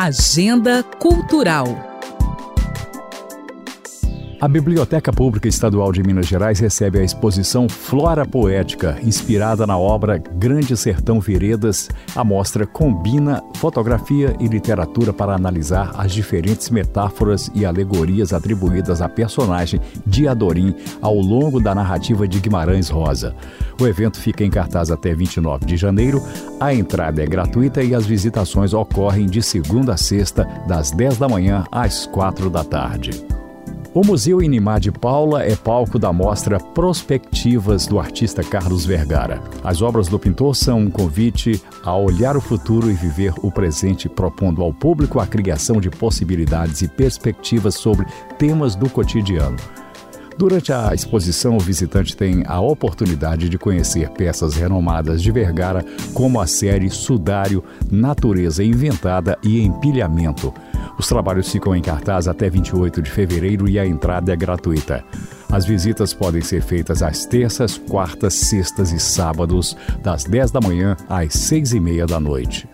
Agenda Cultural. A Biblioteca Pública Estadual de Minas Gerais recebe a exposição Flora Poética, inspirada na obra Grande Sertão Veredas. A mostra combina fotografia e literatura para analisar as diferentes metáforas e alegorias atribuídas à personagem Diadorim ao longo da narrativa de Guimarães Rosa. O evento fica em cartaz até 29 de janeiro. A entrada é gratuita e as visitações ocorrem de segunda a sexta, das 10 da manhã às 4 da tarde. O Museu Inimar de Paula é palco da mostra Prospectivas do artista Carlos Vergara. As obras do pintor são um convite a olhar o futuro e viver o presente, propondo ao público a criação de possibilidades e perspectivas sobre temas do cotidiano. Durante a exposição, o visitante tem a oportunidade de conhecer peças renomadas de Vergara, como a série Sudário, Natureza Inventada e Empilhamento. Os trabalhos ficam em cartaz até 28 de fevereiro e a entrada é gratuita. As visitas podem ser feitas às terças, quartas, sextas e sábados, das 10 da manhã às 6 e meia da noite.